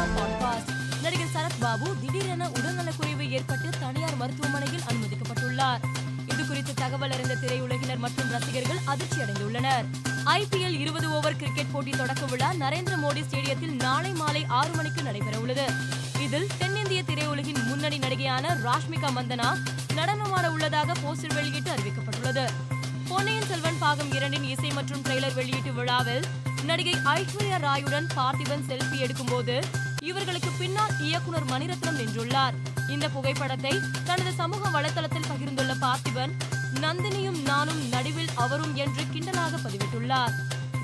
Cinema podcast நடிகர் சரத்பாபு திடீரென உடல்நலக்குறைவு ஏற்பட்டு தனியார் மருத்துவமனையில் அனுமதிக்கப்பட்டுள்ளார். இது குறித்து தகவல் அறிந்த திரையுலகினர் மற்றும் ரசிகர்கள் அதிர்ச்சி அடைந்துள்ளனர் ஐபிஎல் இருபது ஓவர் கிரிக்கெட் போட்டி தொடக்க விழா நரேந்திர மோடி ஸ்டேடியத்தில் நாளை மாலை ஆறு மணிக்கு நடைபெற உள்ளது இதில் தென்னிந்திய திரையுலகின் முன்னணி நடிகையான ராஷ்மிகா மந்தனா நடனமாட உள்ளதாக போஸ்டர் வெளியிட்டு அறிவிக்கப்பட்டுள்ளது. பொன்னியின் செல்வன் பாகம் இரண்டின் இசை மற்றும் ட்ரெய்லர் வெளியீட்டு விழாவில் நடிகை ஐஸ்வர்யா ராயுடன் பார்த்திபன் செல்ஃபி எடுக்கும்போது இவர்களுக்கு பின்னால் இயக்குனர் மணிரத்னம் நின்றுள்ளார். இந்த புகைப்படத்தை தனது சமூக வலைதளத்தில் பகிர்ந்துள்ள பார்த்திபன் நந்தினியும் நானும் நடுவில் அவரும் என்று கிண்டலாக பதிவிட்டுள்ளார்.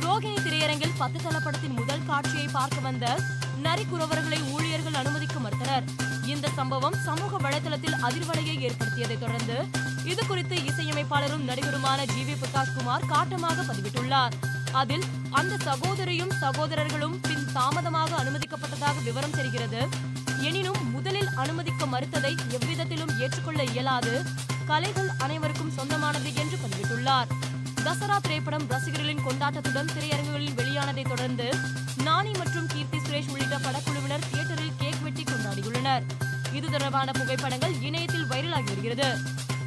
ரோகிணி திரையரங்கில் பத்து தள படத்தின் முதல் காட்சியை பார்க்க வந்த நரிக்குறவர்களை ஊழியர்கள் அனுமதிக்க மறுத்தனர். இந்த சம்பவம் சமூக வலைதளத்தில் அதிர்வலையை ஏற்படுத்தியதைத் தொடர்ந்து இது குறித்து இசையமைப்பாளரும் நடிகருமான ஜி வி பிரகாஷ்குமார் காட்டமாக பதிவிட்டுள்ளார். அதில் அந்த சகோதரியும் சகோதரர்களும் பின் தாமதமாக அனுமதிக்கப்பட்டதாக விவரம் தெரிகிறது. எனினும் முதலில் அனுமதிக்க மறுத்ததை எவ்விதத்திலும் ஏற்றுக்கொள்ள இயலாது. கலைகள் அனைவருக்கும் சொந்தமானது என்று பதிவிட்டுள்ளார். தசரா திரைப்படம் ரசிகர்களின் கொண்டாட்டத்துடன் திரையரங்குகளில் வெளியானதை தொடர்ந்து நானி மற்றும் கீர்த்தி சுரேஷ் உள்ளிட்ட படக்குழுவினர் தியேட்டரில் கேக் வெட்டி கொண்டாடியுள்ளனர். இது தொடர்பான புகைப்படங்கள் இணையத்தில் வைரலாகி வருகிறது.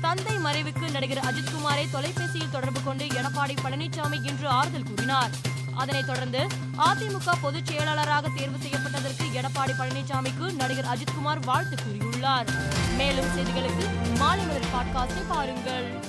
தந்தை மறைவுக்கு நடிகர் அஜித்குமாரை தொலைபேசியில் தொடர்பு கொண்டு எடப்பாடி பழனிசாமி இன்று ஆறுதல் கூறினார். அதனைத் தொடர்ந்து அதிமுக பொதுச் செயலாளராக தேர்வு செய்யப்பட்டதற்கு எடப்பாடி பழனிசாமிக்கு நடிகர் அஜித்குமார் வாழ்த்து கூறியுள்ளார். மேலும் செய்திகளுக்கு மாலை முதல் பாட்காஸ்டை பாருங்கள்.